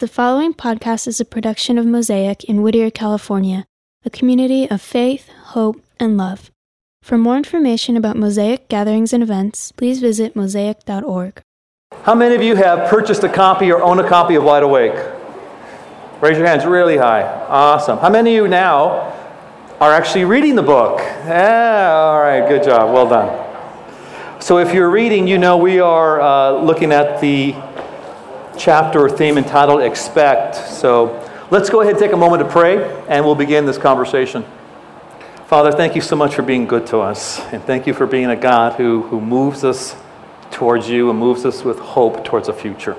The following podcast is a production of Mosaic in Whittier, California, a community of faith, hope, and love. For more information about Mosaic gatherings and events, please visit mosaic.org. How many of you have purchased a copy or own a copy of Wide Awake? Raise your hands really high. Awesome. How many of you now are actually reading the book? Yeah, all right, good job. Well done. So if you're reading, you know we are uh, looking at the chapter or theme entitled Expect. So let's go ahead and take a moment to pray, and we'll begin this conversation. Father, thank you so much for being good to us, and thank you for being a God who, who moves us towards you and moves us with hope towards a future.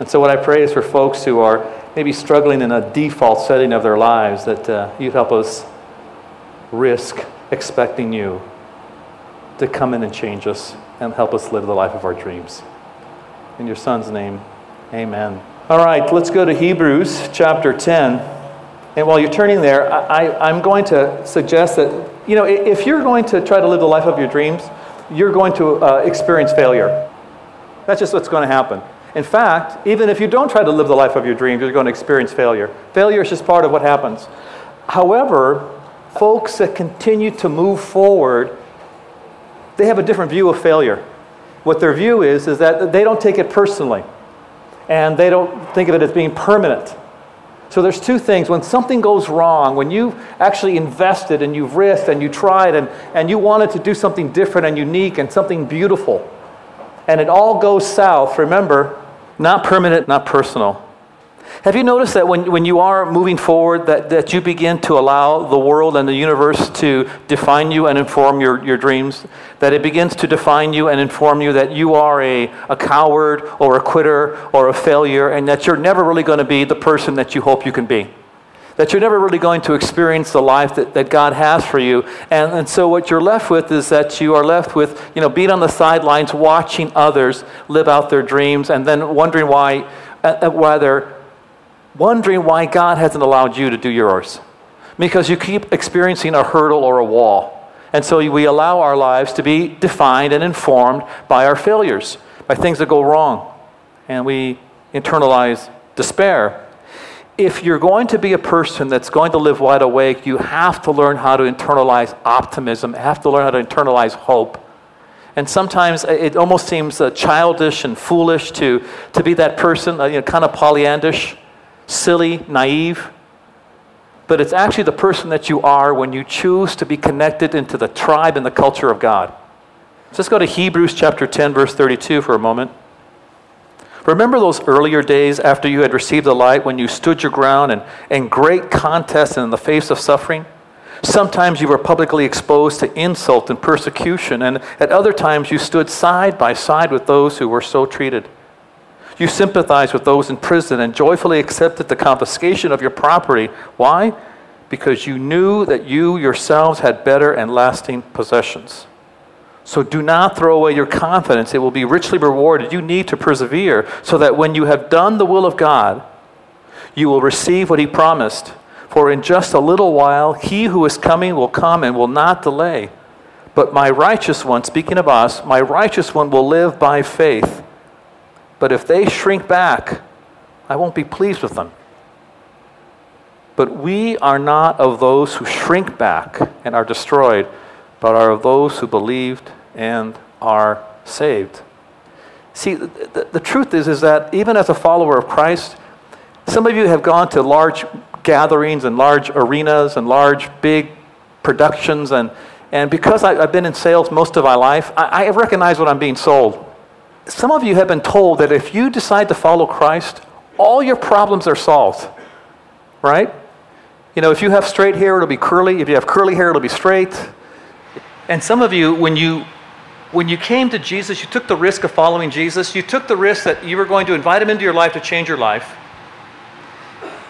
And so, what I pray is for folks who are maybe struggling in a default setting of their lives, that uh, you help us risk expecting you to come in and change us and help us live the life of our dreams. In your Son's name, Amen. All right, let's go to Hebrews chapter 10. And while you're turning there, I, am going to suggest that, you know, if you're going to try to live the life of your dreams, you're going to uh, experience failure. That's just what's going to happen. In fact, even if you don't try to live the life of your dreams, you're going to experience failure. Failure is just part of what happens. However, folks that continue to move forward, they have a different view of failure. What their view is, is that they don't take it personally and they don't think of it as being permanent. So there's two things. When something goes wrong, when you've actually invested and you've risked and you tried and, and you wanted to do something different and unique and something beautiful, and it all goes south, remember, not permanent, not personal. Have you noticed that when, when you are moving forward, that, that you begin to allow the world and the universe to define you and inform your, your dreams? That it begins to define you and inform you that you are a, a coward or a quitter or a failure, and that you're never really going to be the person that you hope you can be? That you're never really going to experience the life that, that God has for you. And, and so what you're left with is that you are left with, you know, being on the sidelines, watching others live out their dreams, and then wondering why, uh, uh whether wondering why God hasn't allowed you to do yours. Because you keep experiencing a hurdle or a wall. And so we allow our lives to be defined and informed by our failures, by things that go wrong. And we internalize despair. If you're going to be a person that's going to live wide awake, you have to learn how to internalize optimism, have to learn how to internalize hope. And sometimes it almost seems uh, childish and foolish to, to be that person, uh, you know, kind of Pollyannish silly, naive, but it's actually the person that you are when you choose to be connected into the tribe and the culture of God. Let's go to Hebrews chapter 10, verse 32 for a moment. Remember those earlier days after you had received the light when you stood your ground and in great contest and in the face of suffering? Sometimes you were publicly exposed to insult and persecution, and at other times you stood side by side with those who were so treated. You sympathized with those in prison and joyfully accepted the confiscation of your property. Why? Because you knew that you yourselves had better and lasting possessions. So do not throw away your confidence, it will be richly rewarded. You need to persevere so that when you have done the will of God, you will receive what He promised. For in just a little while, He who is coming will come and will not delay. But my righteous one, speaking of us, my righteous one will live by faith. But if they shrink back, I won't be pleased with them. But we are not of those who shrink back and are destroyed, but are of those who believed and are saved. See, the, the, truth is, is that even as a follower of Christ, some of you have gone to large gatherings and large arenas and large, big productions. And, and because I, have been in sales most of my life, I, I recognize what I'm being sold some of you have been told that if you decide to follow Christ, all your problems are solved. Right? You know, if you have straight hair, it'll be curly. If you have curly hair, it'll be straight. And some of you, when you when you came to Jesus, you took the risk of following Jesus. You took the risk that you were going to invite him into your life to change your life.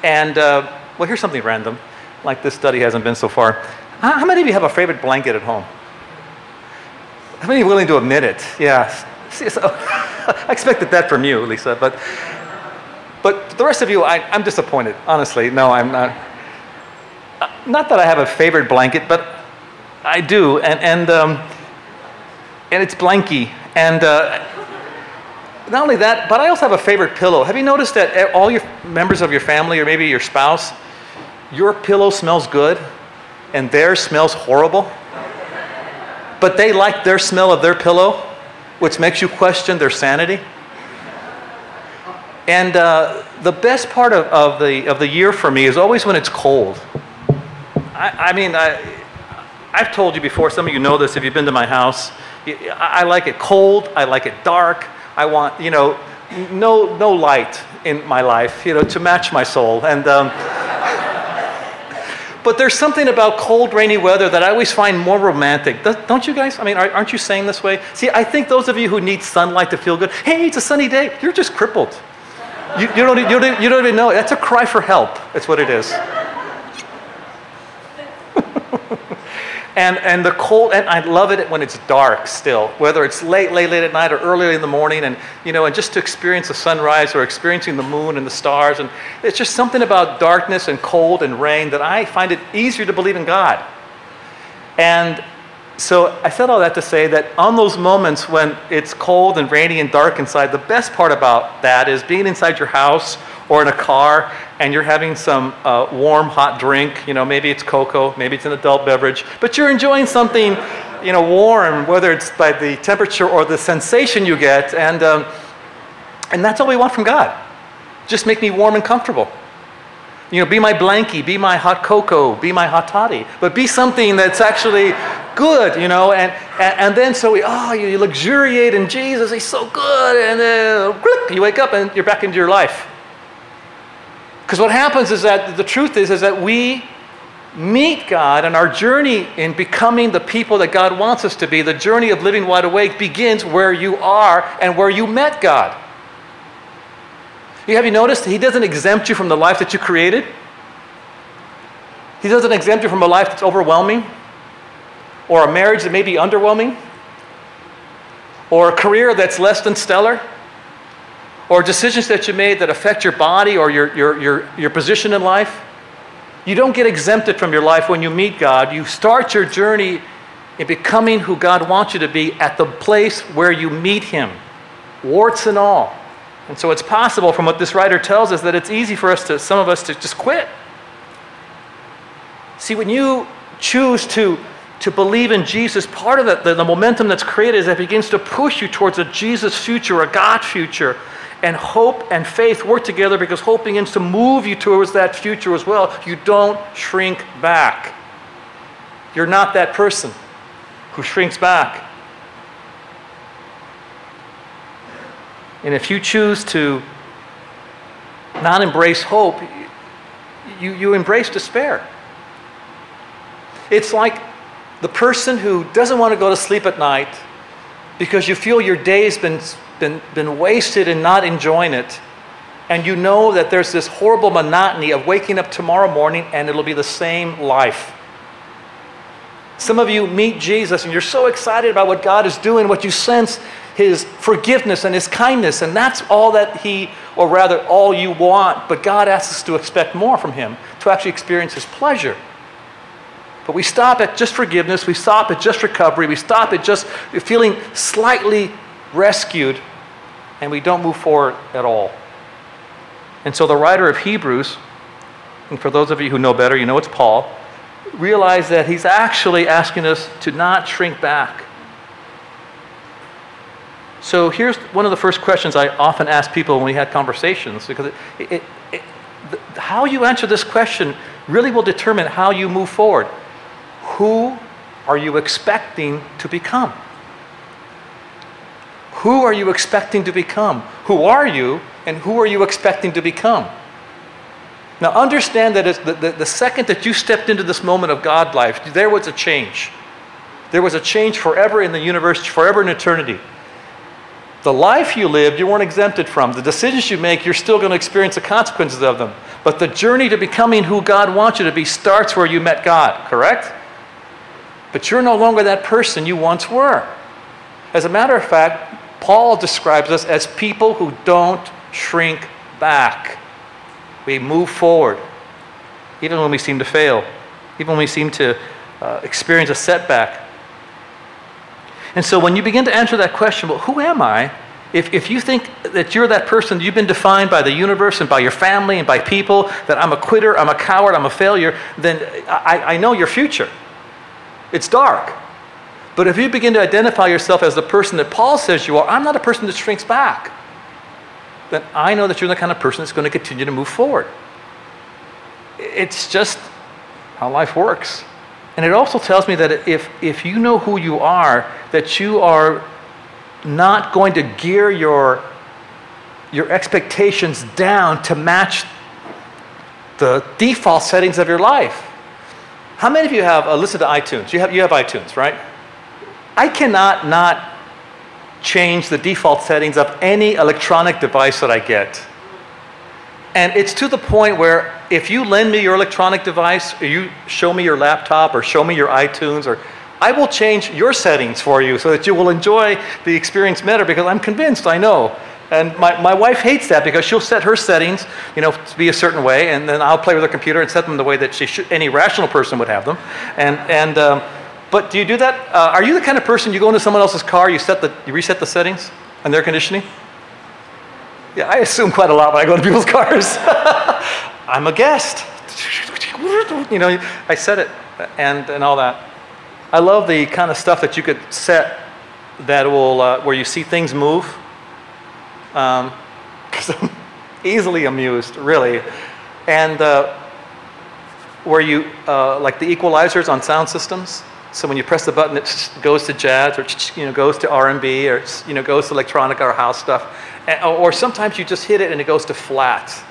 And, uh, well, here's something random, like this study hasn't been so far. How many of you have a favorite blanket at home? How many are willing to admit it? Yeah, so, I expected that from you, Lisa, but, but the rest of you, I, I'm disappointed, honestly. No, I'm not. Uh, not that I have a favorite blanket, but I do, and, and, um, and it's blanky. And uh, not only that, but I also have a favorite pillow. Have you noticed that all your members of your family, or maybe your spouse, your pillow smells good and theirs smells horrible? But they like their smell of their pillow, which makes you question their sanity? And uh, the best part of, of, the, of the year for me is always when it's cold. I, I mean, I, I've told you before, some of you know this if you've been to my house. I like it cold, I like it dark. I want, you know, no, no light in my life, you know, to match my soul. And, um, but there's something about cold, rainy weather that I always find more romantic. Don't you guys? I mean, aren't you saying this way? See, I think those of you who need sunlight to feel good, hey, it's a sunny day, you're just crippled. You, you, don't, you, don't, you don't even know. That's a cry for help. That's what it is. And, and the cold, and I love it when it's dark still, whether it's late, late, late at night or early in the morning, and, you know, and just to experience the sunrise or experiencing the moon and the stars. And it's just something about darkness and cold and rain that I find it easier to believe in God. And so I said all that to say that on those moments when it's cold and rainy and dark inside, the best part about that is being inside your house or in a car and you're having some uh, warm, hot drink. You know, maybe it's cocoa, maybe it's an adult beverage, but you're enjoying something, you know, warm, whether it's by the temperature or the sensation you get. And, um, and that's all we want from God. Just make me warm and comfortable. You know, be my blankie, be my hot cocoa, be my hot toddy, but be something that's actually good, you know. And, and, and then so we, oh, you, luxuriate in Jesus, he's so good. And then you wake up and you're back into your life. Because what happens is that the truth is, is that we meet God and our journey in becoming the people that God wants us to be, the journey of living wide awake begins where you are and where you met God. Have you noticed he doesn't exempt you from the life that you created? He doesn't exempt you from a life that's overwhelming, or a marriage that may be underwhelming, or a career that's less than stellar, or decisions that you made that affect your body or your, your, your, your position in life. You don't get exempted from your life when you meet God. You start your journey in becoming who God wants you to be at the place where you meet Him, warts and all. And so it's possible, from what this writer tells us, that it's easy for us to, some of us, to just quit. See, when you choose to, to believe in Jesus, part of the, the, the momentum that's created is that it begins to push you towards a Jesus future, a God future. And hope and faith work together because hope begins to move you towards that future as well. You don't shrink back. You're not that person who shrinks back. And if you choose to not embrace hope, you, you embrace despair. It's like the person who doesn't want to go to sleep at night because you feel your day's been, been, been wasted and not enjoying it. And you know that there's this horrible monotony of waking up tomorrow morning and it'll be the same life. Some of you meet Jesus and you're so excited about what God is doing, what you sense his forgiveness and his kindness, and that's all that he, or rather, all you want. But God asks us to expect more from him, to actually experience his pleasure. But we stop at just forgiveness, we stop at just recovery, we stop at just feeling slightly rescued, and we don't move forward at all. And so the writer of Hebrews, and for those of you who know better, you know it's Paul, realize that he's actually asking us to not shrink back so here's one of the first questions I often ask people when we had conversations, because it, it, it, the, how you answer this question really will determine how you move forward. Who are you expecting to become? Who are you expecting to become? Who are you, and who are you expecting to become? Now, understand that the, the, the second that you stepped into this moment of God life, there was a change. There was a change forever in the universe, forever in eternity. The life you lived, you weren't exempted from. The decisions you make, you're still going to experience the consequences of them. But the journey to becoming who God wants you to be starts where you met God, correct? But you're no longer that person you once were. As a matter of fact, Paul describes us as people who don't shrink back. We move forward, even when we seem to fail, even when we seem to uh, experience a setback. And so when you begin to answer that question, well, who am I? If, if you think that you're that person, you've been defined by the universe and by your family and by people, that I'm a quitter, I'm a coward, I'm a failure, then I, I know your future. It's dark. But if you begin to identify yourself as the person that Paul says you are, I'm not a person that shrinks back. Then I know that you're the kind of person that's going to continue to move forward. It's just how life works. And it also tells me that if, if you know who you are, that you are not going to gear your, your expectations down to match the default settings of your life. How many of you have listened to iTunes? You have, you have iTunes, right? I cannot not change the default settings of any electronic device that I get. And it's to the point where if you lend me your electronic device, or you show me your laptop, or show me your iTunes, or I will change your settings for you so that you will enjoy the experience better because I'm convinced, I know. And my, my wife hates that because she'll set her settings, you know, to be a certain way, and then I'll play with her computer and set them the way that she should, any rational person would have them. And, and, um, but do you do that? Uh, are you the kind of person you go into someone else's car, you, set the, you reset the settings on their conditioning? Yeah, I assume quite a lot when I go to people's cars. I'm a guest. You know, I set it and, and all that. I love the kind of stuff that you could set that will, uh, where you see things move. Because um, I'm easily amused, really. And uh, where you, uh, like the equalizers on sound systems. So when you press the button, it goes to jazz, or you know, goes to R&B, or you know, goes to electronic or house stuff. Or sometimes you just hit it and it goes to flat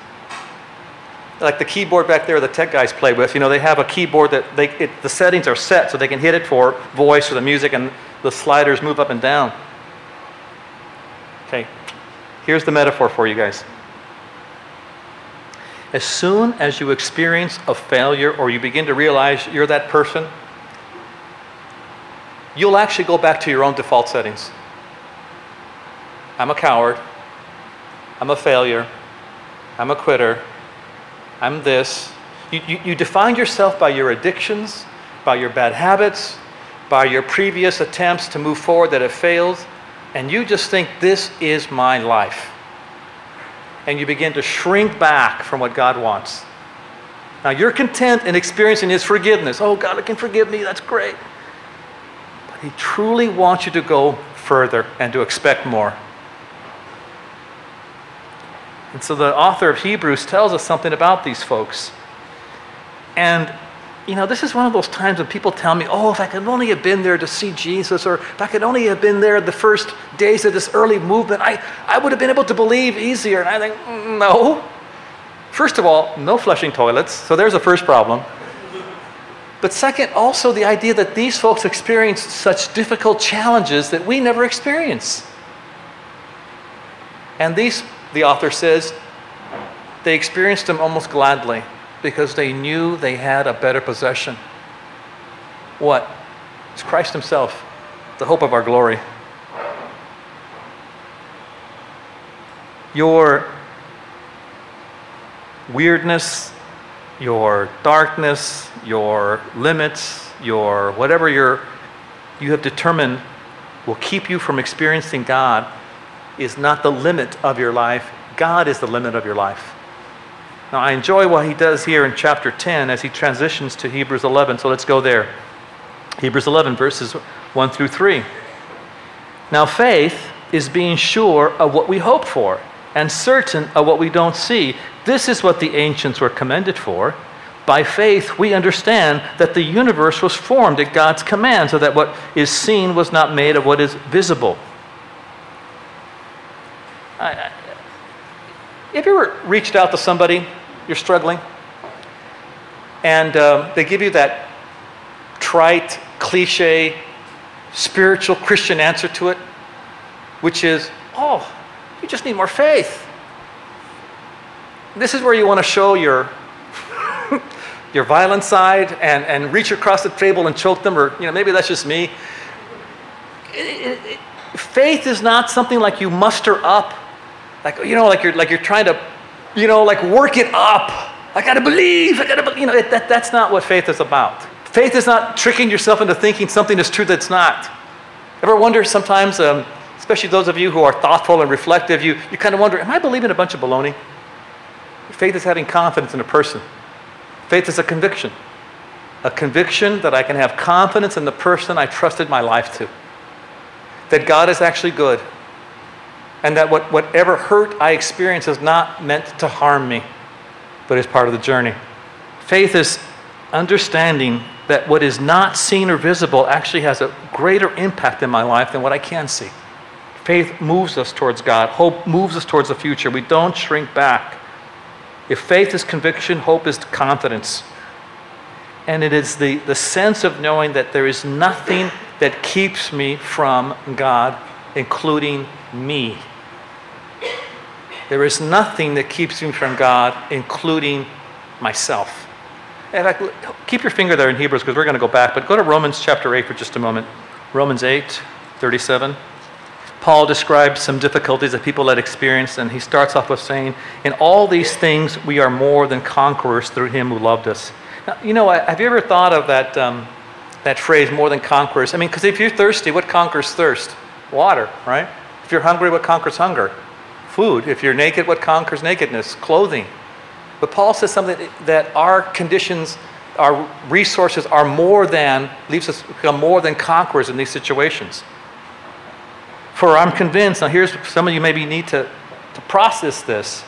like the keyboard back there the tech guys play with, you know, they have a keyboard that they, it, the settings are set so they can hit it for voice or the music and the sliders move up and down. Okay, here's the metaphor for you guys. As soon as you experience a failure or you begin to realize you're that person, you'll actually go back to your own default settings. I'm a coward. I'm a failure. I'm a quitter. I'm this. You, you, you define yourself by your addictions, by your bad habits, by your previous attempts to move forward that have failed, and you just think, this is my life. And you begin to shrink back from what God wants. Now, you're content in experiencing His forgiveness. Oh, God I can forgive me, that's great. He truly wants you to go further and to expect more. And so the author of Hebrews tells us something about these folks. And, you know, this is one of those times when people tell me, oh, if I could only have been there to see Jesus, or if I could only have been there the first days of this early movement, I, I would have been able to believe easier. And I think, mm, no. First of all, no flushing toilets, so there's the first problem. But second, also the idea that these folks experienced such difficult challenges that we never experience. And these the author says, they experienced them almost gladly because they knew they had a better possession. What? It's Christ Himself, the hope of our glory. Your weirdness, your darkness, your limits, your whatever you have determined will keep you from experiencing God is not the limit of your life, God is the limit of your life. Now, I enjoy what he does here in chapter 10 as he transitions to Hebrews 11, so let's go there. Hebrews 11, verses 1 through 3. Now, faith is being sure of what we hope for and certain of what we don't see. This is what the ancients were commended for. By faith, we understand that the universe was formed at God's command, so that what is seen was not made of what is visible. I, have you ever reached out to somebody, you're struggling, and um, they give you that trite, cliche, spiritual Christian answer to it, which is, oh, you just need more faith. This is where you want to show your your violent side and, and reach across the table and choke them, or you know, maybe that's just me. It, it, it, faith is not something like you muster up like you know like you're like you're trying to you know like work it up i gotta believe i gotta believe. you know that, that's not what faith is about faith is not tricking yourself into thinking something is true that's not ever wonder sometimes um, especially those of you who are thoughtful and reflective, you, you kind of wonder, am I believing a bunch of baloney? Faith is having confidence in a person. Faith is a conviction. A conviction that I can have confidence in the person I trusted my life to. That God is actually good. And that what, whatever hurt I experience is not meant to harm me, but is part of the journey. Faith is understanding that what is not seen or visible actually has a greater impact in my life than what I can see. Faith moves us towards God, hope moves us towards the future. We don't shrink back. If faith is conviction, hope is confidence. And it is the, the sense of knowing that there is nothing that keeps me from God, including me. There is nothing that keeps me from God, including myself. In fact, keep your finger there in Hebrews because we're going to go back, but go to Romans chapter 8 for just a moment. Romans 8, 37. Paul describes some difficulties that people had experienced, and he starts off with saying, In all these things we are more than conquerors through him who loved us. Now, you know, have you ever thought of that, um, that phrase, more than conquerors? I mean, because if you're thirsty, what conquers thirst? Water, right? If you're hungry, what conquers hunger? Food. If you're naked, what conquers nakedness? Clothing. But Paul says something that our conditions, our resources are more than, leaves us become more than conquerors in these situations. For I'm convinced, now here's some of you maybe need to, to process this.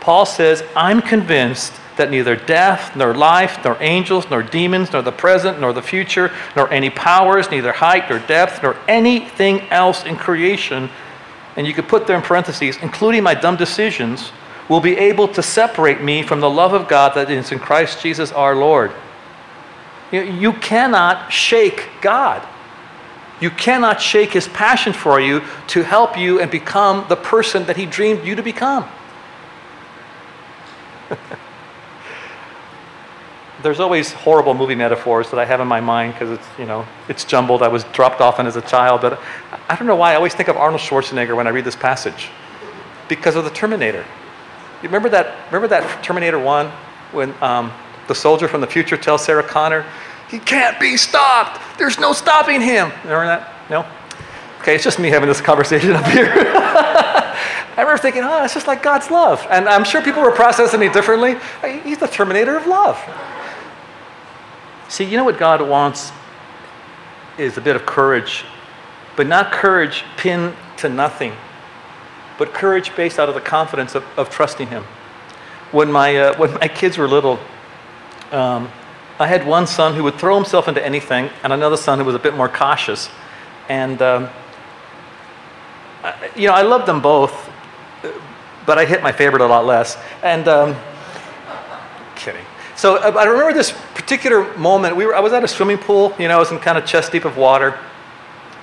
Paul says, I'm convinced that neither death, nor life, nor angels, nor demons, nor the present, nor the future, nor any powers, neither height, nor depth, nor anything else in creation, and you could put there in parentheses, including my dumb decisions, will be able to separate me from the love of God that is in Christ Jesus our Lord. You cannot shake God. You cannot shake his passion for you to help you and become the person that he dreamed you to become. There's always horrible movie metaphors that I have in my mind because it's, you know, it's jumbled. I was dropped off as a child, but I don't know why I always think of Arnold Schwarzenegger when I read this passage because of the Terminator. You remember that, remember that Terminator 1 when um, the soldier from the future tells Sarah Connor, he can't be stopped. There's no stopping him. Remember that? No? Okay, it's just me having this conversation up here. I remember thinking, oh, it's just like God's love. And I'm sure people were processing it differently. He's the terminator of love. See, you know what God wants is a bit of courage, but not courage pinned to nothing but courage based out of the confidence of, of trusting Him. When my, uh, when my kids were little, um, I had one son who would throw himself into anything, and another son who was a bit more cautious. And, um, I, you know, I loved them both, but I hit my favorite a lot less. And, um, kidding. So uh, I remember this particular moment. We were, I was at a swimming pool, you know, I was in kind of chest deep of water.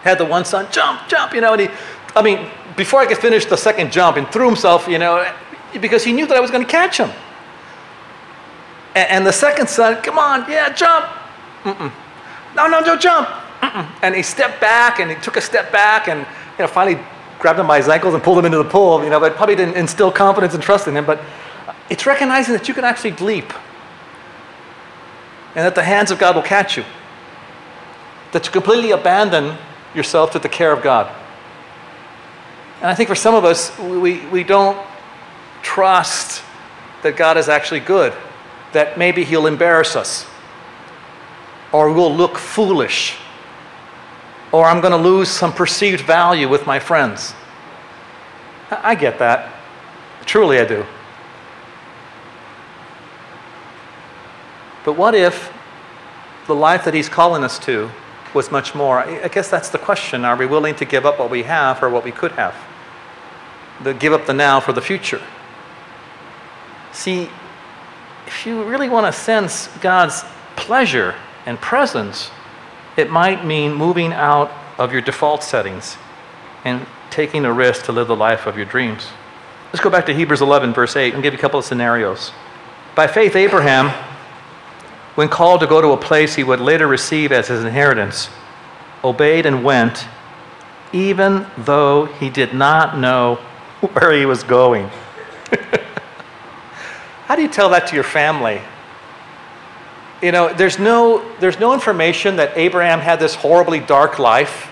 Had the one son jump, jump, you know, and he, I mean, before I could finish the second jump and threw himself, you know, because he knew that I was going to catch him. And, the second son, come on, yeah, jump. Mm-mm. No, no, don't jump. Mm-mm. And he stepped back and he took a step back and, you know, finally grabbed him by his ankles and pulled him into the pool, you know, but probably didn't instill confidence and trust in him. But it's recognizing that you can actually leap and that the hands of God will catch you. That you completely abandon yourself to the care of God. And I think for some of us, we, we don't trust that God is actually good, that maybe He'll embarrass us, or we'll look foolish, or I'm going to lose some perceived value with my friends. I get that. Truly, I do. But what if the life that He's calling us to was much more? I guess that's the question. Are we willing to give up what we have or what we could have? the give up the now for the future. See, if you really want to sense God's pleasure and presence, it might mean moving out of your default settings and taking a risk to live the life of your dreams. Let's go back to Hebrews 11, verse 8, and give you a couple of scenarios. By faith, Abraham, when called to go to a place he would later receive as his inheritance, obeyed and went, even though he did not know where he was going. How do you tell that to your family? You know, there's no, there's no information that Abraham had this horribly dark life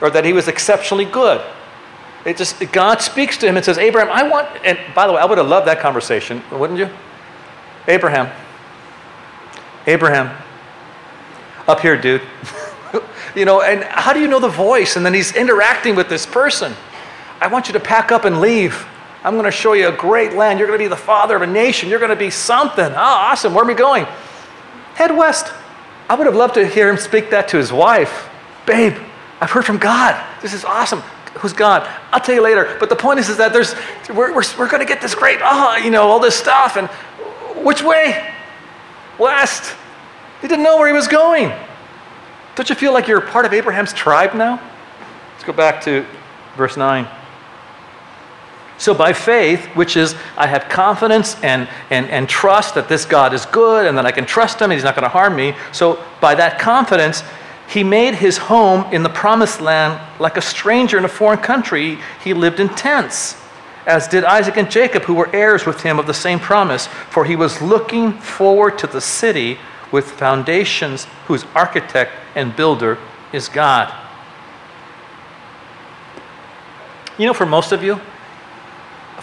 or that he was exceptionally good. it just God speaks to him and says, Abraham, I want, and by the way, I would have loved that conversation, wouldn't you? Abraham, Abraham, up here, dude. you know, and how do you know the voice? And then he's interacting with this person. I want you to pack up and leave. I'm going to show you a great land. You're going to be the father of a nation. You're going to be something. Oh, awesome. Where are we going? Head west. I would have loved to hear him speak that to his wife. Babe, I've heard from God. This is awesome. Who's God? I'll tell you later. But the point is, is that there's, we're, we're, we're going to get this great, oh, you know, all this stuff. And which way? West. He didn't know where he was going. Don't you feel like you're part of Abraham's tribe now? Let's go back to verse 9. So, by faith, which is I have confidence and, and, and trust that this God is good and that I can trust him and he's not going to harm me. So, by that confidence, he made his home in the promised land like a stranger in a foreign country. He lived in tents, as did Isaac and Jacob, who were heirs with him of the same promise, for he was looking forward to the city with foundations, whose architect and builder is God. You know, for most of you,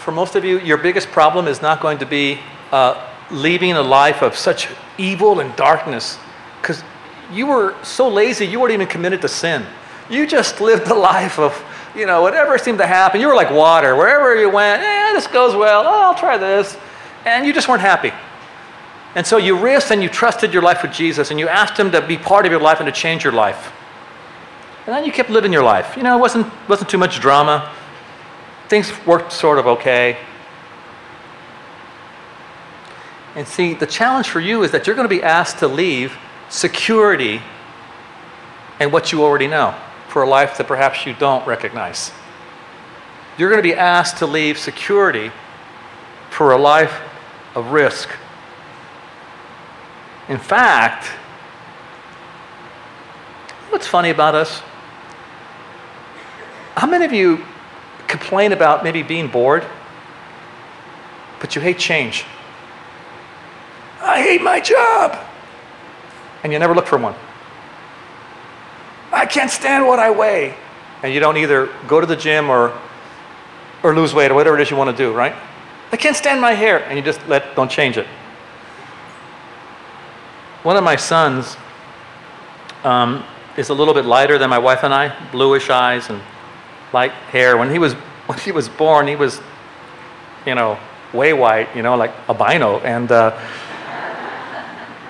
for most of you, your biggest problem is not going to be uh, leaving a life of such evil and darkness because you were so lazy, you weren't even committed to sin. You just lived the life of, you know, whatever seemed to happen. You were like water. Wherever you went, eh, this goes well. Oh, I'll try this. And you just weren't happy. And so you risked and you trusted your life with Jesus and you asked Him to be part of your life and to change your life. And then you kept living your life. You know, it wasn't, wasn't too much drama things worked sort of okay. And see, the challenge for you is that you're going to be asked to leave security and what you already know for a life that perhaps you don't recognize. You're going to be asked to leave security for a life of risk. In fact, what's funny about us? How many of you complain about maybe being bored, but you hate change. I hate my job. And you never look for one. I can't stand what I weigh. And you don't either go to the gym or, or lose weight or whatever it is you want to do, right? I can't stand my hair. And you just let, don't change it. One of my sons um, is a little bit lighter than my wife and I, bluish eyes and light hair. When he was when he was born, he was, you know, way white, you know, like albino, and uh,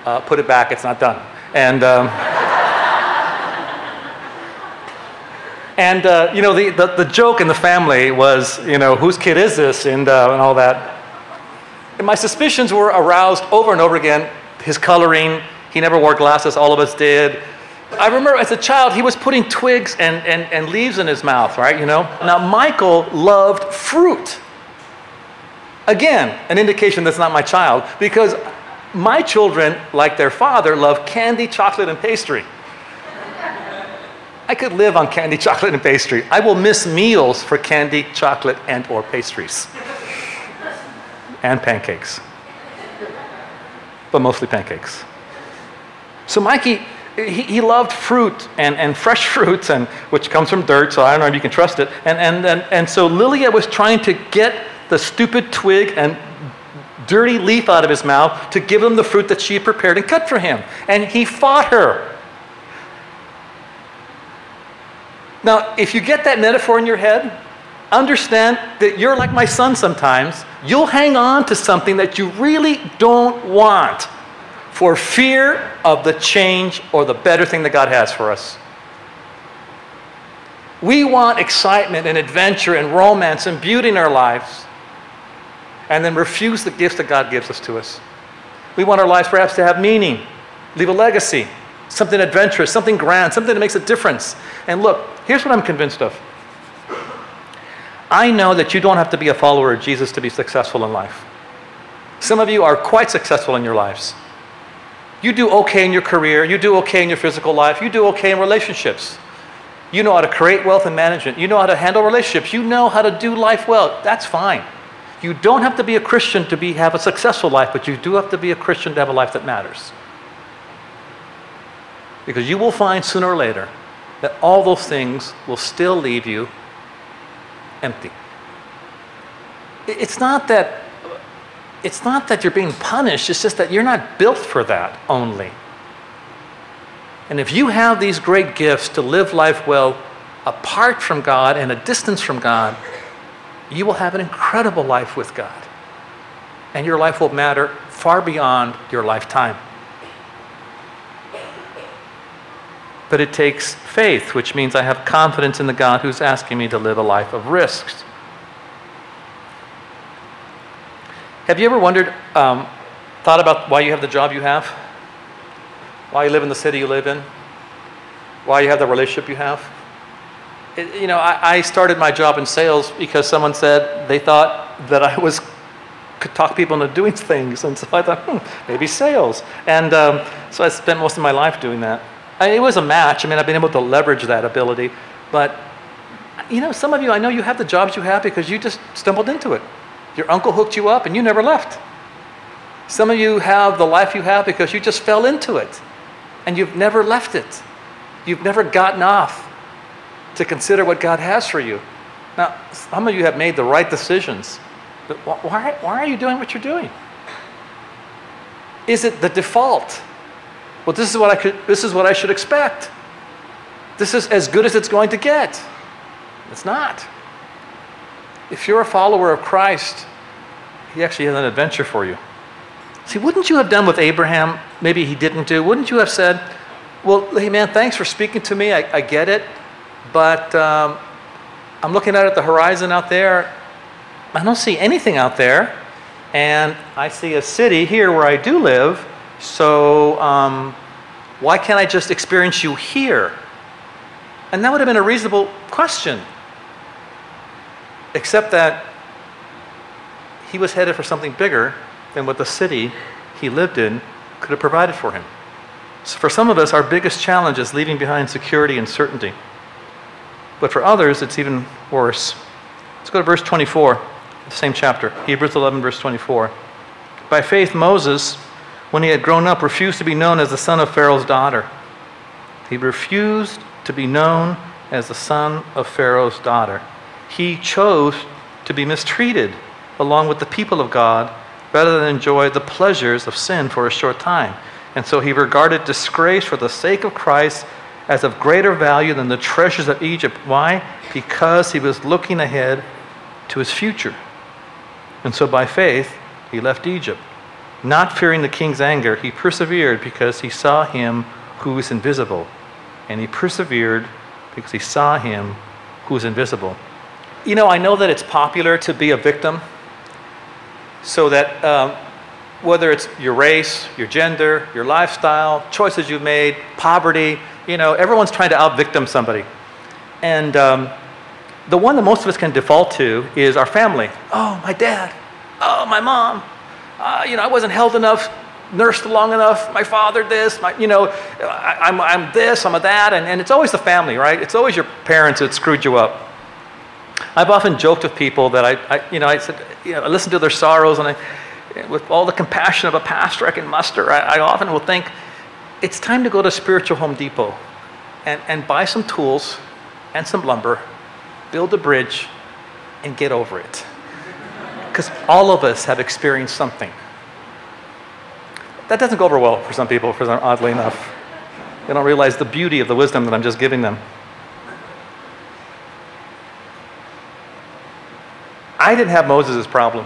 uh, put it back. It's not done. And um, and uh, you know, the, the, the joke in the family was, you know, whose kid is this, and uh, and all that. And my suspicions were aroused over and over again. His coloring. He never wore glasses. All of us did. I remember as a child, he was putting twigs and, and, and leaves in his mouth, right? You know? Now, Michael loved fruit. Again, an indication that's not my child, because my children, like their father, love candy, chocolate, and pastry. I could live on candy, chocolate, and pastry. I will miss meals for candy, chocolate, and or pastries. and pancakes. But mostly pancakes. So Mikey he, he loved fruit and, and fresh fruits, and, which comes from dirt, so I don't know if you can trust it. And, and, and, and so Lilia was trying to get the stupid twig and dirty leaf out of his mouth to give him the fruit that she had prepared and cut for him. And he fought her. Now, if you get that metaphor in your head, understand that you're like my son sometimes. You'll hang on to something that you really don't want for fear of the change or the better thing that God has for us. We want excitement and adventure and romance and beauty in our lives and then refuse the gifts that God gives us to us. We want our lives perhaps to have meaning, leave a legacy, something adventurous, something grand, something that makes a difference. And look, here's what I'm convinced of. I know that you don't have to be a follower of Jesus to be successful in life. Some of you are quite successful in your lives. You do okay in your career, you do okay in your physical life, you do okay in relationships. You know how to create wealth and management, you know how to handle relationships, you know how to do life well. That's fine. You don't have to be a Christian to be, have a successful life, but you do have to be a Christian to have a life that matters. Because you will find sooner or later that all those things will still leave you empty. It's not that it's not that you're being punished, it's just that you're not built for that only. And if you have these great gifts to live life well apart from God and a distance from God, you will have an incredible life with God. And your life will matter far beyond your lifetime. But it takes faith, which means I have confidence in the God who's asking me to live a life of risks. Have you ever wondered, um, thought about why you have the job you have? Why you live in the city you live in? Why you have the relationship you have? It, you know, I, I started my job in sales because someone said they thought that I was could talk people into doing things, and so I thought, hmm, maybe sales. And um, so I spent most of my life doing that. I, it was a match. I mean, I've been able to leverage that ability, but you know, some of you, I know you have the jobs you have because you just stumbled into it. Your uncle hooked you up and you never left. Some of you have the life you have because you just fell into it and you've never left it. You've never gotten off to consider what God has for you. Now, some of you have made the right decisions, but why, why are you doing what you're doing? Is it the default? Well, this is what I could, this is what I should expect. This is as good as it's going to get. It's not. If you're a follower of Christ, He actually has an adventure for you. See, wouldn't you have done with Abraham? Maybe he didn't do. Wouldn't you have said, Well, hey man, thanks for speaking to me. I, I get it. But um, I'm looking out at the horizon out there. I don't see anything out there. And I see a city here where I do live. So um, why can't I just experience you here? And that would have been a reasonable question except that he was headed for something bigger than what the city he lived in could have provided for him. So for some of us, our biggest challenge is leaving behind security and certainty. But for others, it's even worse. Let's go to verse 24, the same chapter, Hebrews 11, verse 24. By faith, Moses, when he had grown up, refused to be known as the son of Pharaoh's daughter. He refused to be known as the son of Pharaoh's daughter he chose to be mistreated along with the people of God rather than enjoy the pleasures of sin for a short time. And so he regarded disgrace for the sake of Christ as of greater value than the treasures of Egypt. Why? Because he was looking ahead to his future. And so by faith, he left Egypt. Not fearing the king's anger, he persevered because he saw him who is invisible. And he persevered because he saw him who is invisible. You know, I know that it's popular to be a victim, so that um, whether it's your race, your gender, your lifestyle, choices you've made, poverty, you know, everyone's trying to out victim somebody. And um, the one that most of us can default to is our family. Oh, my dad. Oh, my mom. Uh, you know, I wasn't held enough, nursed long enough. My father, this. My, you know, I, am I'm, I'm this, I'm a that. And, and it's always the family, right? It's always your parents that screwed you up. I've often joked with people that I, I you know, I said, you know, I listen to their sorrows, and I, with all the compassion of a pastor I can muster, I, I often will think, it's time to go to Spiritual Home Depot and, and buy some tools and some lumber, build a bridge, and get over it. Because all of us have experienced something. That doesn't go over well for some people, for some, oddly enough. They don't realize the beauty of the wisdom that I'm just giving them. I didn't have Moses' problem.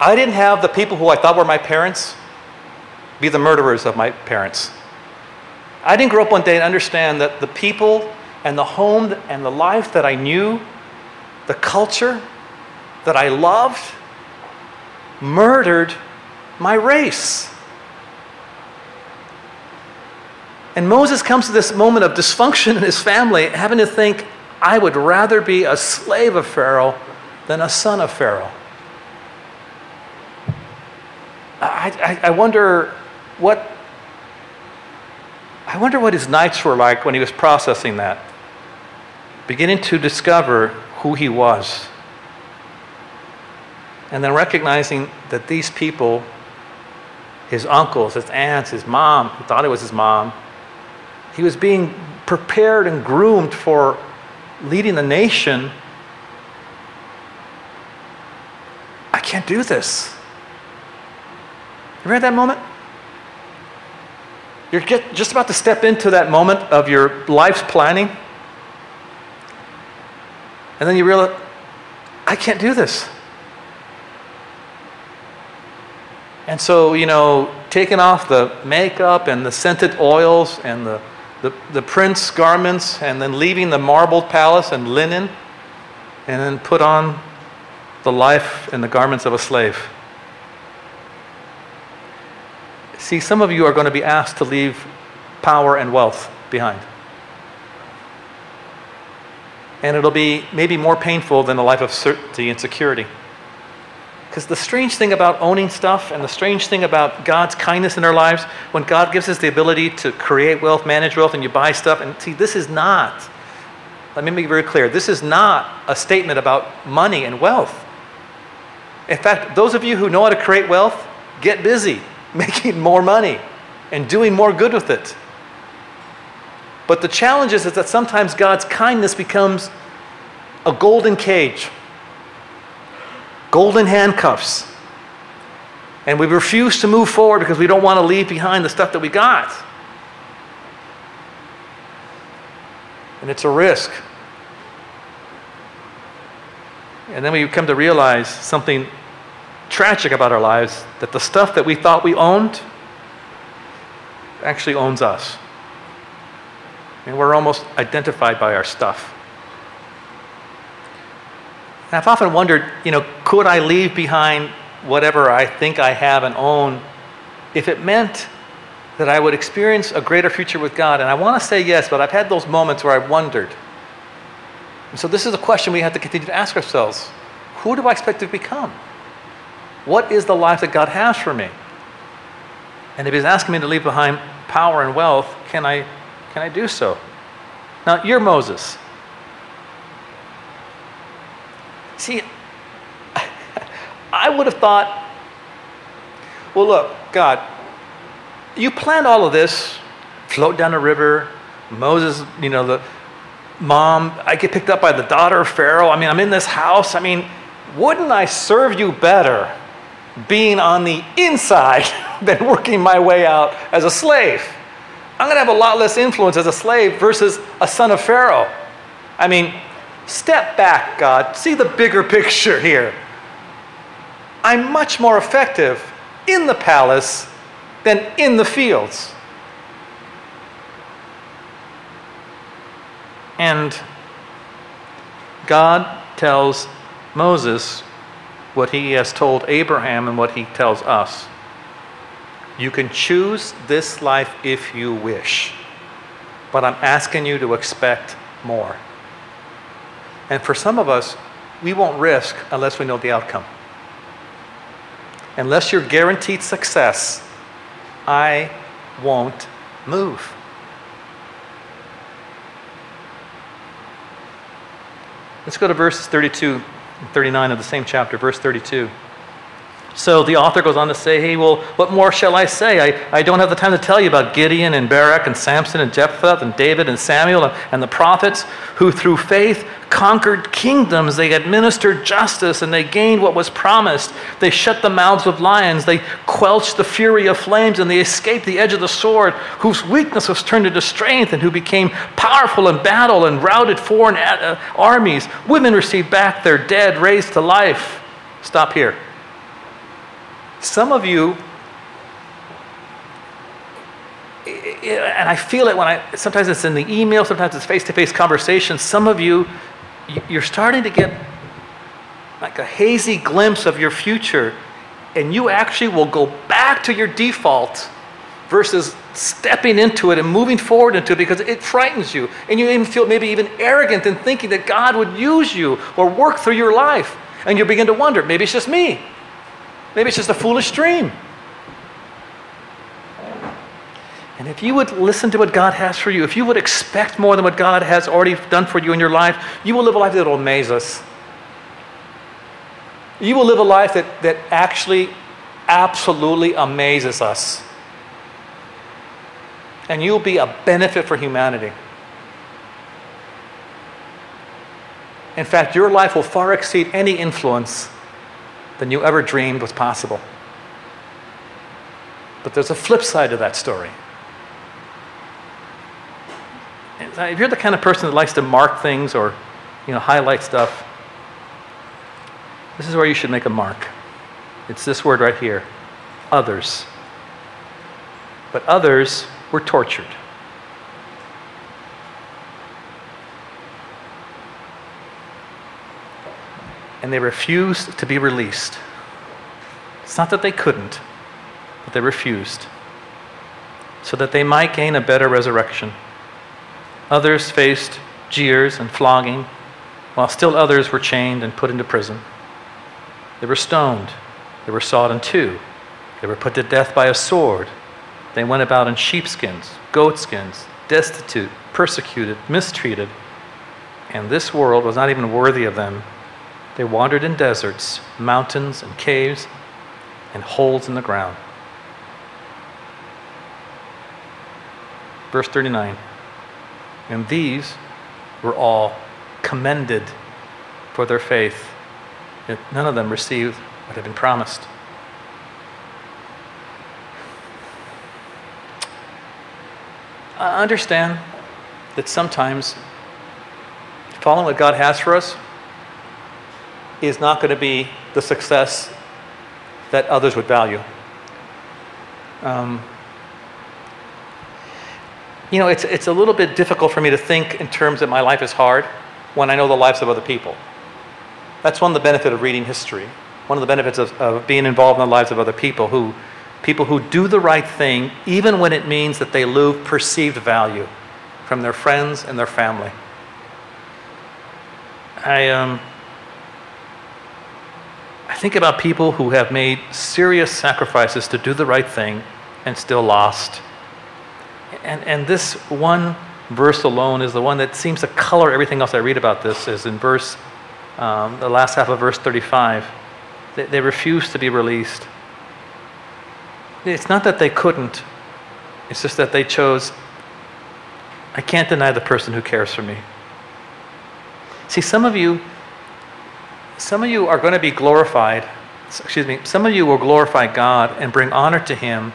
I didn't have the people who I thought were my parents be the murderers of my parents. I didn't grow up one day and understand that the people and the home and the life that I knew, the culture that I loved, murdered my race. And Moses comes to this moment of dysfunction in his family, having to think, I would rather be a slave of Pharaoh than a son of Pharaoh. I, I, I wonder what I wonder what his nights were like when he was processing that, beginning to discover who he was. And then recognizing that these people, his uncles, his aunts, his mom, who thought it was his mom, he was being prepared and groomed for leading the nation can't do this. You read that moment? You're get, just about to step into that moment of your life's planning. And then you realize, I can't do this. And so, you know, taking off the makeup and the scented oils and the, the, the prince garments and then leaving the marbled palace and linen and then put on the life and the garments of a slave. See, some of you are going to be asked to leave power and wealth behind. And it'll be maybe more painful than a life of certainty and security. Because the strange thing about owning stuff and the strange thing about God's kindness in our lives, when God gives us the ability to create wealth, manage wealth, and you buy stuff, and see, this is not, let me make it very clear, this is not a statement about money and wealth. In fact, those of you who know how to create wealth, get busy making more money and doing more good with it. But the challenge is, is that sometimes God's kindness becomes a golden cage, golden handcuffs. And we refuse to move forward because we don't want to leave behind the stuff that we got. And it's a risk. And then we come to realize something tragic about our lives that the stuff that we thought we owned actually owns us. And we're almost identified by our stuff. And I've often wondered, you know, could I leave behind whatever I think I have and own if it meant that I would experience a greater future with God? And I want to say yes, but I've had those moments where I've wondered. And so this is a question we have to continue to ask ourselves Who do I expect to become? What is the life that God has for me? And if He's asking me to leave behind power and wealth, can I, can I do so? Now, you're Moses. See, I would have thought, well, look, God, you planned all of this, float down the river, Moses, you know, the mom, I get picked up by the daughter of Pharaoh. I mean, I'm in this house. I mean, wouldn't I serve you better being on the inside than working my way out as a slave. I'm going to have a lot less influence as a slave versus a son of Pharaoh. I mean, step back, God. See the bigger picture here. I'm much more effective in the palace than in the fields. And God tells Moses what he has told Abraham and what he tells us. You can choose this life if you wish, but I'm asking you to expect more. And for some of us, we won't risk unless we know the outcome. Unless you're guaranteed success, I won't move. Let's go to verses 32 and 39 of the same chapter, verse 32. So the author goes on to say, Hey, well, what more shall I say? I, I don't have the time to tell you about Gideon and Barak and Samson and Jephthah and David and Samuel and, and the prophets who through faith conquered kingdoms. They administered justice and they gained what was promised. They shut the mouths of lions. They quenched the fury of flames and they escaped the edge of the sword, whose weakness was turned into strength and who became powerful in battle and routed foreign uh, armies. Women received back their dead, raised to life. Stop here. Some of you, and I feel it when I, sometimes it's in the email, sometimes it's face to face conversation. Some of you, you're starting to get like a hazy glimpse of your future, and you actually will go back to your default versus stepping into it and moving forward into it because it frightens you. And you even feel maybe even arrogant in thinking that God would use you or work through your life. And you begin to wonder maybe it's just me. Maybe it's just a foolish dream. And if you would listen to what God has for you, if you would expect more than what God has already done for you in your life, you will live a life that will amaze us. You will live a life that, that actually absolutely amazes us. And you'll be a benefit for humanity. In fact, your life will far exceed any influence than you ever dreamed was possible. But there's a flip side to that story. If you're the kind of person that likes to mark things or you know, highlight stuff, this is where you should make a mark. It's this word right here others. But others were tortured. And they refused to be released. It's not that they couldn't, but they refused. So that they might gain a better resurrection. Others faced jeers and flogging, while still others were chained and put into prison. They were stoned. They were sawed in two. They were put to death by a sword. They went about in sheepskins, goatskins, destitute, persecuted, mistreated. And this world was not even worthy of them. They wandered in deserts, mountains, and caves, and holes in the ground. Verse 39 And these were all commended for their faith. Yet none of them received what had been promised. I understand that sometimes following what God has for us is not going to be the success that others would value. Um, you know, it's, it's a little bit difficult for me to think in terms that my life is hard when I know the lives of other people. That's one of the benefits of reading history. One of the benefits of, of being involved in the lives of other people who people who do the right thing even when it means that they lose perceived value from their friends and their family. I um, think about people who have made serious sacrifices to do the right thing and still lost. And, and this one verse alone is the one that seems to color everything else I read about this, is in verse, um, the last half of verse 35. They, they refused to be released. It's not that they couldn't, it's just that they chose, I can't deny the person who cares for me. See, some of you, some of you are going to be glorified, excuse me, some of you will glorify God and bring honor to Him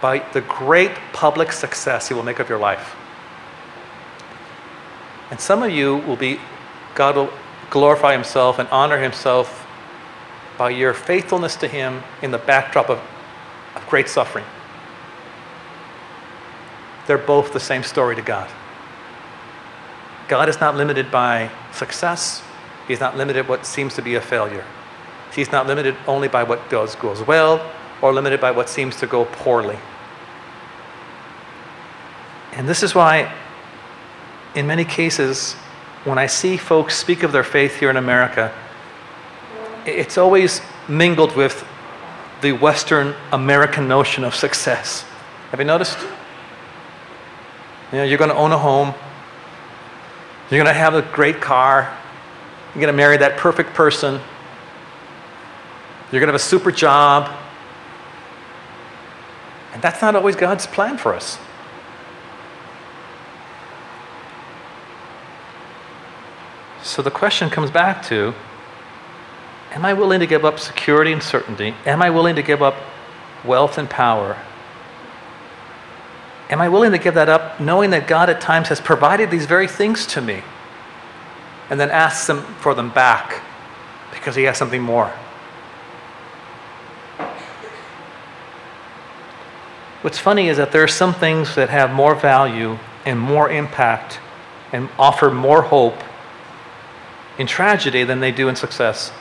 by the great public success He will make of your life. And some of you will be, God will glorify Himself and honor Himself by your faithfulness to Him in the backdrop of, of great suffering. They're both the same story to God. God is not limited by success, He's not limited what seems to be a failure. He's not limited only by what does goes well or limited by what seems to go poorly. And this is why, in many cases, when I see folks speak of their faith here in America, it's always mingled with the Western American notion of success. Have you noticed? You know, you're going to own a home, you're going to have a great car, you're going to marry that perfect person, you're going to have a super job. And that's not always God's plan for us. So the question comes back to Am I willing to give up security and certainty? Am I willing to give up wealth and power? Am I willing to give that up knowing that God at times has provided these very things to me and then asks them for them back because He has something more? What's funny is that there are some things that have more value and more impact and offer more hope in tragedy than they do in success.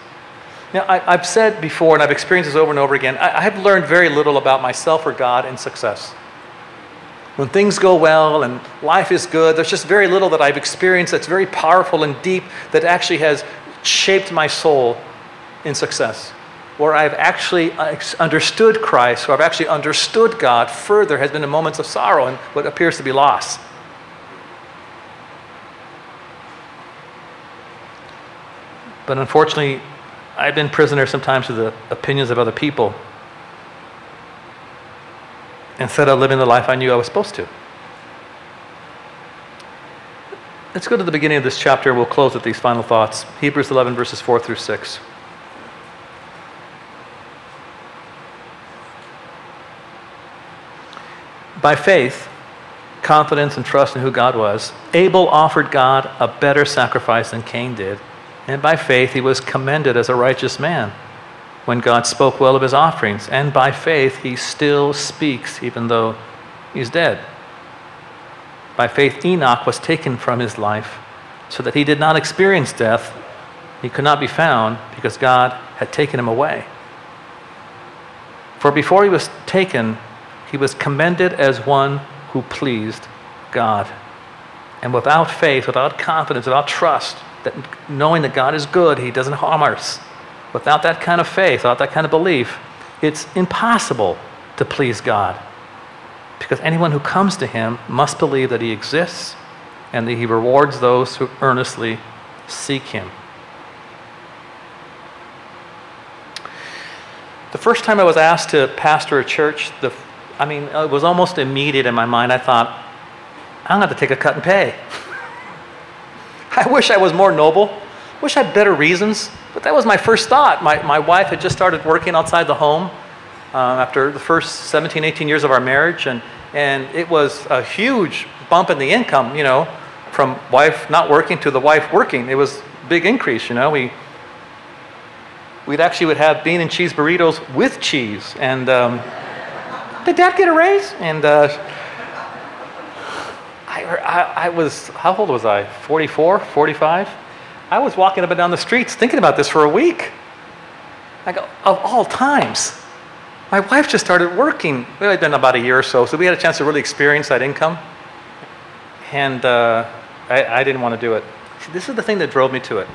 Now, I, have said before, and I've experienced this over and over again, I, have learned very little about myself or God in success. When things go well and life is good, there's just very little that I've experienced that's very powerful and deep that actually has shaped my soul in success. Where I've actually uh, understood Christ, or I've actually understood God further, has been in moments of sorrow and what appears to be loss. But unfortunately, I've been prisoner sometimes to the opinions of other people instead of living the life I knew I was supposed to. Let's go to the beginning of this chapter and we'll close with these final thoughts. Hebrews 11, verses 4 through 6. By faith, confidence and trust in who God was, Abel offered God a better sacrifice than Cain did, and by faith he was commended as a righteous man when God spoke well of his offerings. And by faith, he still speaks even though he's dead. By faith, Enoch was taken from his life so that he did not experience death. He could not be found because God had taken him away. For before he was taken, he was commended as one who pleased God. And without faith, without confidence, without trust, that knowing that God is good, he doesn't harm us, without that kind of faith, without that kind of belief, it's impossible to please God. Because anyone who comes to him must believe that he exists and that he rewards those who earnestly seek him. The first time I was asked to pastor a church, the, I mean, it was almost immediate in my mind. I thought, I'm going to have to take a cut and pay. I wish I was more noble. Wish I had better reasons. But that was my first thought. My, my wife had just started working outside the home uh, after the first 17, 18 years of our marriage. And, and it was a huge bump in the income, you know, from wife not working to the wife working. It was big increase, you know. We, we'd actually would have bean and cheese burritos with cheese. And um, did dad get a raise? And uh, I, I, I was, how old was I? 44, 45? I was walking up and down the streets thinking about this for a week. I go, of all times. My wife just started working. It had been about a year or so, so we had a chance to really experience that income. And uh, I, I didn't want to do it. This is the thing that drove me to it.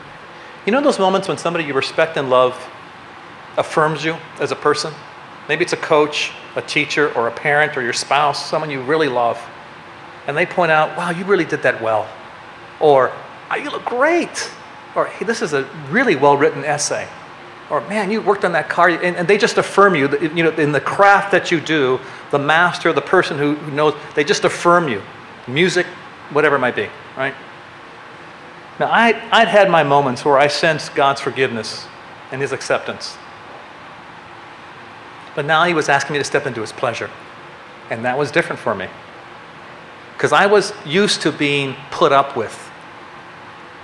You know those moments when somebody you respect and love affirms you as a person? Maybe it's a coach, a teacher, or a parent, or your spouse, someone you really love. And they point out, wow, you really did that well. Or, oh, you look great or hey, this is a really well written essay, or man, you worked on that car, and, and, they just affirm you, you know, in the craft that you do, the master, the person who, who knows, they just affirm you, music, whatever it might be, right? Now, I, I'd had my moments where I sensed God's forgiveness and His acceptance. But now He was asking me to step into His pleasure. And that was different for me. Because I was used to being put up with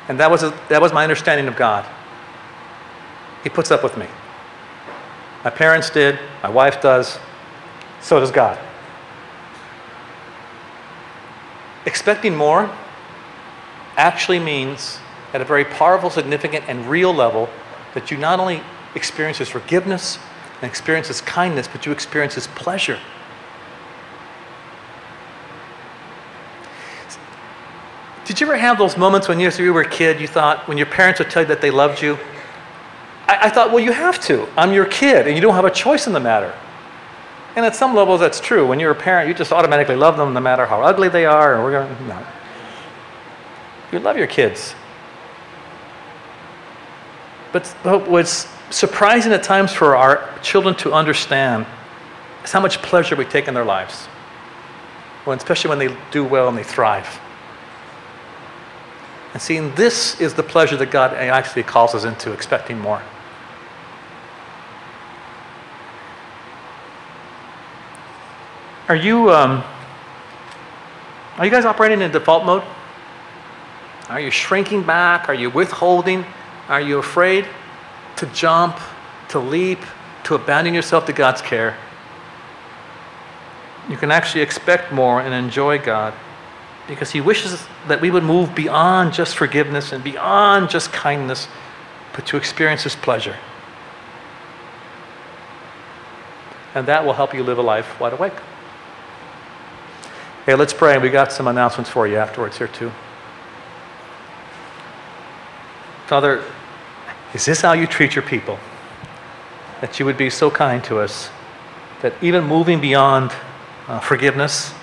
and that was, a, that was my understanding of God. He puts up with me. My parents did, my wife does, so does God. Expecting more actually means, at a very powerful, significant, and real level, that you not only experience His forgiveness and experience His kindness, but you experience His pleasure. Did you ever have those moments when you, you were a kid, you thought, when your parents would tell you that they loved you? I, I thought, well, you have to. I'm your kid, and you don't have a choice in the matter. And at some levels, that's true. When you're a parent, you just automatically love them no matter how ugly they are, and we're going no. You love your kids. But what's surprising at times for our children to understand is how much pleasure we take in their lives, especially when they do well and they thrive. And seeing this is the pleasure that God actually calls us into, expecting more. Are you, um, are you guys operating in default mode? Are you shrinking back? Are you withholding? Are you afraid to jump, to leap, to abandon yourself to God's care? You can actually expect more and enjoy God because He wishes that we would move beyond just forgiveness and beyond just kindness, but to experience His pleasure. And that will help you live a life wide awake. Hey, let's pray. We got some announcements for you afterwards here, too. Father, is this how you treat your people? That you would be so kind to us, that even moving beyond uh, forgiveness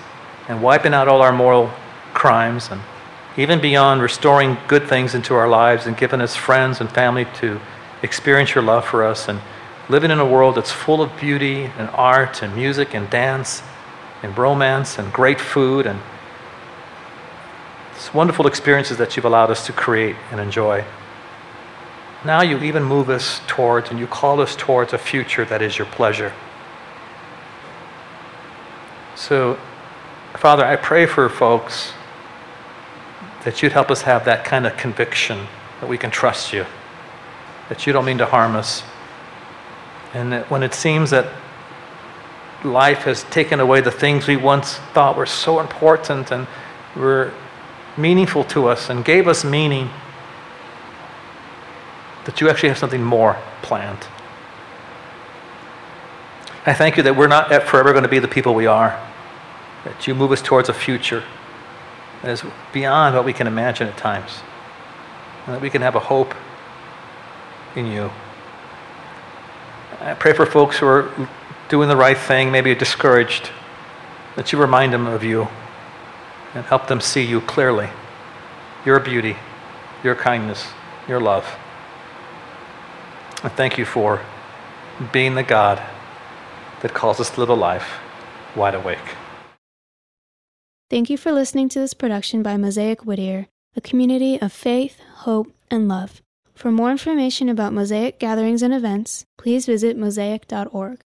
and wiping out all our moral crimes and even beyond restoring good things into our lives and giving us friends and family to experience your love for us and living in a world that's full of beauty and art and music and dance and romance and great food and wonderful experiences that you've allowed us to create and enjoy. Now you even move us towards and you call us towards a future that is your pleasure. So Father, I pray for folks that you'd help us have that kind of conviction that we can trust you, that you don't mean to harm us, and that when it seems that life has taken away the things we once thought were so important and were meaningful to us and gave us meaning, that you actually have something more planned. I thank you that we're not forever going to be the people we are, that you move us towards a future that is beyond what we can imagine at times, and that we can have a hope in you. I pray for folks who are doing the right thing, maybe discouraged, that you remind them of you and help them see you clearly, your beauty, your kindness, your love. And thank you for being the God that calls us to live a life wide awake. Thank you for listening to this production by Mosaic Whittier, a community of faith, hope, and love. For more information about Mosaic gatherings and events, please visit mosaic.org.